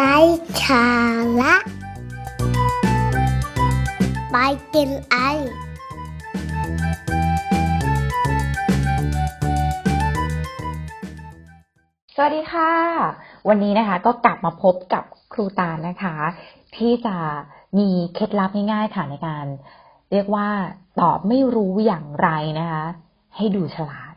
ไร้สาระไปกินไอ สวัสดีค่ะ วันนี้นะคะก็กลับมาพบกับครูตาลนะคะ ที่จะมีเคล็ดลับง่ายๆค่ะในการ เรียกว่าตอบไม่รู้อย่างไรนะคะ ให้ดูฉลาด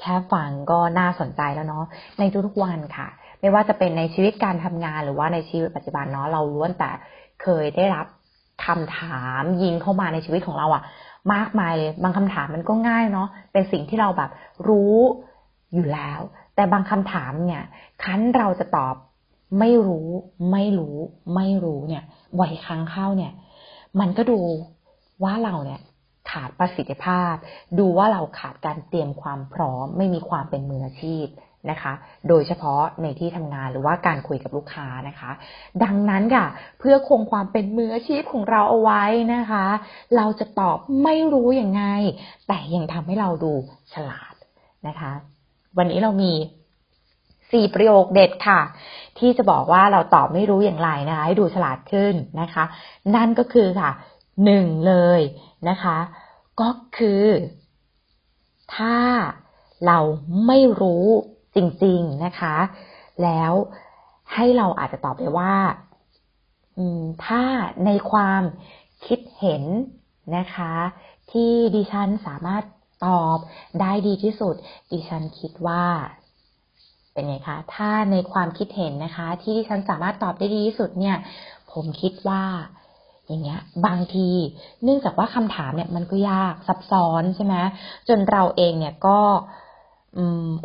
แค่ฟังก็น่าสนใจแล้วเนาะในทุกๆวันค่ะ ไม่ว่าจะเป็นในชีวิตการทำงานหรือว่าในชีวิตปัจจุบันเนาะเราล้วนแต่เคยได้รับคำถามยิงเข้ามาในชีวิตของเราอะมากมายเลย บางคำถามมันก็ง่ายเนาะเป็นสิ่งที่เราแบบรู้อยู่แล้ว แต่บางคำถามเนี่ยคันเราจะตอบไม่รู้ ไม่รู้ ไม่รู้เนี่ยบ่อยครั้งเข้าเนี่ย มันก็ดูว่าเราเนี่ยขาดประสิทธิภาพ ดูว่าเราขาดการเตรียมความพร้อม ไม่มีความเป็นมืออาชีพ นะคะ โดยเฉพาะในที่ทำงานหรือว่าการคุยกับลูกค้านะคะ ดังนั้นค่ะ เพื่อคงความเป็นมืออาชีพของเราเอาไว้นะคะ เราจะตอบไม่รู้ยังไง แต่ยังทำให้เราดูฉลาดนะคะ วันนี้เรามีสี่ประโยคเด็ดค่ะ ที่จะบอกว่าเราตอบไม่รู้อย่างไรนะคะ ให้ดูฉลาดขึ้นนะคะ นั่นก็คือค่ะหนึ่งเลยนะคะ ก็คือ ถ้าเราไม่รู้ จริง ๆนะคะ แล้วให้เราอาจจะตอบไปว่าถ้าในความคิดเห็นนะคะ ที่ดิฉันสามารถตอบได้ดีที่สุด ดิฉันคิดว่า เป็นไงคะ ถ้าในความคิดเห็นนะคะ ที่ดิฉันสามารถตอบได้ดีที่สุดเนี่ย ผมคิดว่า อย่างเงี้ย บางที เนื่องจากว่าคำถามเนี่ยมันก็ยากซับซ้อนใช่ไหมจนเราเองเนี่ยก็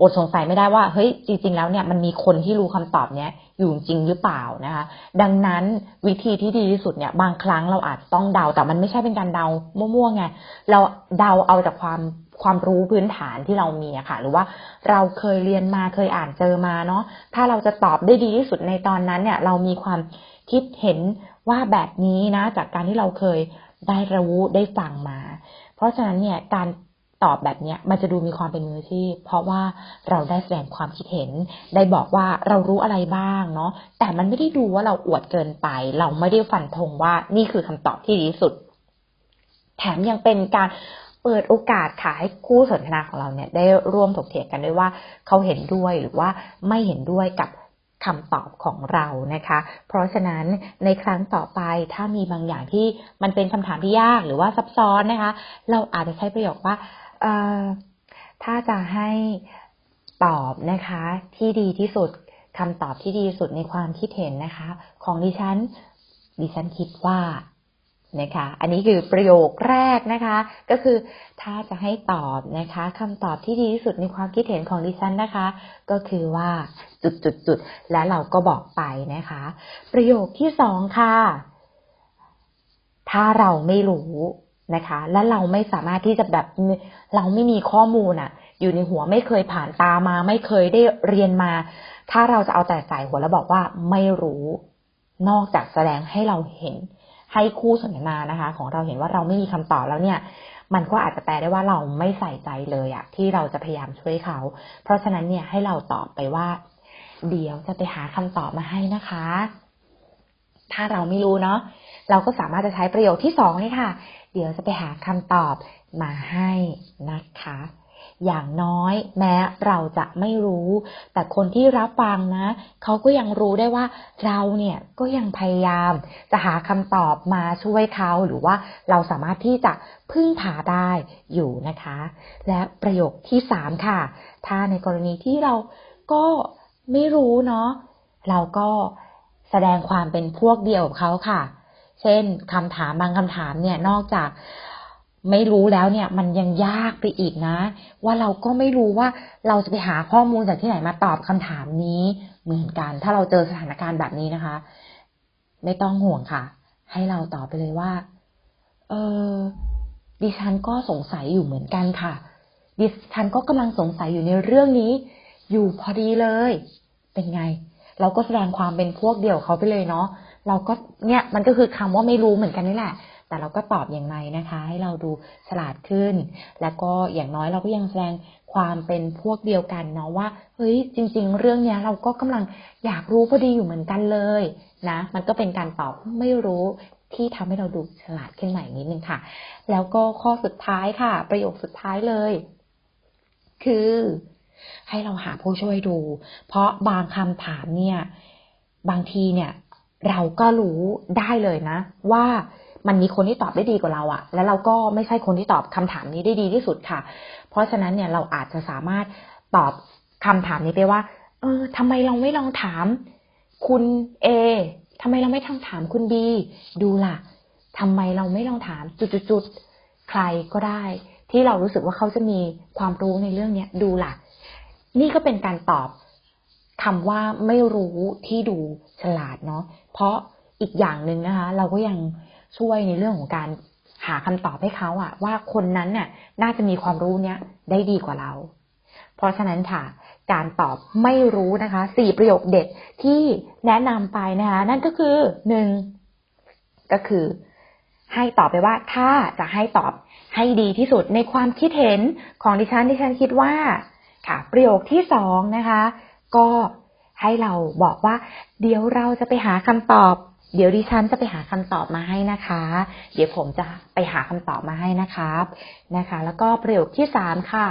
อดสงสัยไม่ได้ว่าเฮ้ยจริง ๆ แล้วเนี่ยมันมีคนที่รู้คำตอบเนี้ยอยู่จริงหรือเปล่านะคะ ดังนั้นวิธีที่ดีที่สุดเนี่ย บางครั้งเราอาจต้องเดาแต่มันไม่ใช่เป็นการเดามั่วๆไงเราเดาเอาจากความความรู้พื้นฐานที่เรามีอะค่ะ หรือว่าเราเคยเรียนมาเคยอ่านเจอมาเนาะถ้าเราจะตอบได้ดีที่สุดในตอนนั้นเนี่ย เรามีความคิดเห็นว่าแบบนี้นะ จากการที่เราเคยได้รู้ได้ฟังมา เพราะฉะนั้นเนี่ยการ ตอบแบบนี้มันจะดูมีความเป็นมืออาชีพ เพราะว่าเราได้แสดงความคิดเห็น ได้บอกว่าเรารู้อะไรบ้างเนาะแต่มันไม่ได้ดูว่าเราอวดเกินไป เราไม่ได้ฟันธงว่านี่คือคำตอบที่ดีที่สุด แถมยังเป็นการเปิดโอกาสค่ะให้คู่สนทนาของเราเนี่ย ได้ร่วมถกเถียงกันด้วยว่าเขาเห็นด้วยหรือว่าไม่เห็นด้วยกับคำตอบของเรานะคะ เพราะฉะนั้นในครั้งต่อไปถ้ามีบางอย่างที่มันเป็นคำถามที่ยากหรือว่าซับซ้อนนะคะ เราอาจจะใช้ประโยคว่า ถ้าจะให้ตอบนะคะที่ดีที่สุดคำตอบที่ดีที่สุดในความคิดเห็นนะคะ ของดิฉัน ดิฉันคิดว่านะคะ อันนี้คือประโยคแรกนะคะ ก็คือถ้าจะให้ตอบนะคะคำตอบที่ดีที่สุดในความคิดเห็นของดิฉันนะคะ ก็คือว่าจุดจุดจุดและเราก็บอกไปนะคะ ประโยคที่สองค่ะ ถ้าเราไม่รู้ นะคะ และเราไม่สามารถที่จะแบบเราไม่มีข้อมูลอะอยู่ในหัวไม่เคยผ่านตามา ไม่เคยได้เรียนมา ถ้าเราจะเอาแต่ใส่หัวแล้วบอกว่าไม่รู้ นอกจากแสดงให้เราเห็น ให้คู่สนทนานะคะ ของเราเห็นว่าเราไม่มีคำตอบแล้วเนี่ยมันก็อาจจะแปลได้ว่าเราไม่ใส่ใจเลยอะที่เราจะพยายามช่วยเขา เพราะฉะนั้นเนี่ยให้เราตอบไปว่า เดี๋ยวจะไปหาคำตอบมาให้นะคะ ถ้าเราไม่รู้เนาะเราก็สามารถจะใช้ประโยคที่สองเลยค่ะ เดี๋ยวจะไปหาคำตอบมาให้นะคะ อย่างน้อยแม้เราจะไม่รู้ แต่คนที่รับฟังนะ เขาก็ยังรู้ได้ว่าเราเนี่ยก็ยังพยายาม จะหาคำตอบมาช่วยเขาหรือว่าเราสามารถที่จะพึ่งพาได้อยู่นะคะ และประโยคที่สามค่ะ ถ้าในกรณีที่เราก็ไม่รู้เนาะเราก็ แสดงความเป็นพวกเดียวกับเขาค่ะ เช่นคำถามบางคำถามเนี่ยนอกจากไม่รู้แล้วเนี่ย มันยังยากไปอีกนะ ว่าเราก็ไม่รู้ว่าเราจะไปหาข้อมูลจากที่ไหนมาตอบคำถามนี้เหมือนกัน ถ้าเราเจอสถานการณ์แบบนี้นะคะ ไม่ต้องห่วงค่ะ ให้เราตอบไปเลยว่า เออดิฉันก็สงสัยอยู่เหมือนกันค่ะ ดิฉันก็กำลังสงสัยอยู่ในเรื่องนี้ อยู่พอดีเลย เป็นไง เราก็แสดงความเป็นพวกเดียวเขาไปเลยเนาะเราก็เนี่ยมันก็คือคำว่าไม่รู้เหมือนกันนี่แหละ แต่เราก็ตอบอย่างไรนะคะ ให้เราดูฉลาดขึ้น แล้วก็อย่างน้อยเราก็ยังแสดงความเป็นพวกเดียวกันเนาะว่าเฮ้ยจริง ๆ เรื่องเนี้ยเราก็กำลังอยากรู้พอดีอยู่เหมือนกันเลยนะมันก็เป็นการตอบไม่รู้ที่ทำให้เราดูฉลาดขึ้นใหม่นิดนึงค่ะ แล้วก็ข้อสุดท้ายค่ะ ประโยคสุดท้ายเลย คือ ให้เราหาผู้ช่วยดู เพราะบางคำถามเนี่ย บางทีเนี่ย เราก็รู้ได้เลยนะ ว่ามันมีคนที่ตอบได้ดีกว่าเราอะแล้วเราก็ไม่ใช่คนที่ตอบคำถามนี้ได้ดีที่สุดค่ะ เพราะฉะนั้นเนี่ยเราอาจจะสามารถตอบคำถามนี้ไปว่า เออทำไมเราไม่ลองถาม คุณเอทำไมเราไม่ทางถามคุณบีดูล่ะทำไมเราไม่ลองถามจุดๆใครก็ได้ ที่เรารู้สึกว่าเขาจะมีความรู้ในเรื่องเนี้ยดูล่ะ นี่ก็เป็นการตอบคำว่าไม่รู้ที่ดูฉลาดเนาะเพราะอีกอย่างหนึ่งนะคะ เราก็ยังช่วยในเรื่องของการหาคำตอบให้เขาอะว่าคนนั้นเนี่ยน่าจะมีความรู้เนี้ยได้ดีกว่าเรา เพราะฉะนั้นค่ะ การตอบไม่รู้นะคะสี่ประโยคเด็ดที่แนะนำไปนะคะ นั่นก็คือหนึ่งก็คือ ให้ตอบไปว่าถ้าจะให้ตอบให้ดีที่สุดในความคิดเห็นของดิฉันดิฉันคิดว่า ค่ะ ประโยคที่สองนะคะ ก็ให้เราบอกว่า เดี๋ยวเราจะไปหาคำตอบ เดี๋ยวดิฉันจะไปหาคำตอบมาให้นะคะ เดี๋ยวผมจะไปหาคำตอบมาให้นะครับนะคะ แล้วก็ประโยคที่สามค่ะ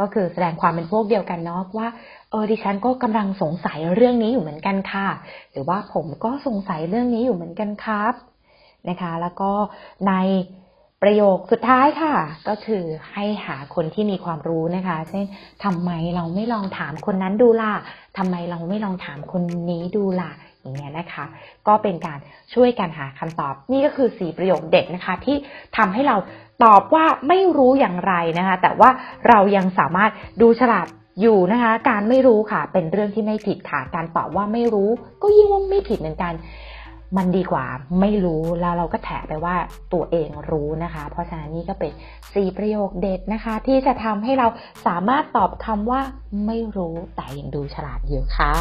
ก็คือแสดงความเป็นพวกเดียวกันเนาะว่าเออดิฉันก็กำลังสงสัยเรื่องนี้อยู่เหมือนกันค่ะ หรือว่าผมก็สงสัยเรื่องนี้อยู่เหมือนกันครับนะคะ แล้วก็ใน ประโยคสุดท้ายค่ะ ก็คือให้หาคนที่มีความรู้นะคะ เช่นทำไมเราไม่ลองถามคนนั้นดูล่ะทำไมเราไม่ลองถามคนนี้ดูล่ะอย่างเงี้ยนะคะ ก็เป็นการช่วยกันหาคำตอบ นี่ก็คือสี่ประโยคเด็ดนะคะ ที่ทำให้เราตอบว่าไม่รู้อย่างไรนะคะ แต่ว่าเรายังสามารถดูฉลาดอยู่นะคะ การไม่รู้ค่ะ เป็นเรื่องที่ไม่ผิดค่ะ การตอบว่าไม่รู้ ก็ยิ่งว่าไม่ผิดเหมือนกัน มันดีกว่าไม่รู้แล้วเราก็แถไปว่าตัวเองรู้นะคะ เพราะฉะนั้นนี่ก็เป็นสี่ประโยคเด็ดนะคะ ที่จะทำให้เราสามารถตอบคำว่าไม่รู้แต่ยังดูฉลาดอยู่ค่ะ